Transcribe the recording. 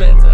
better.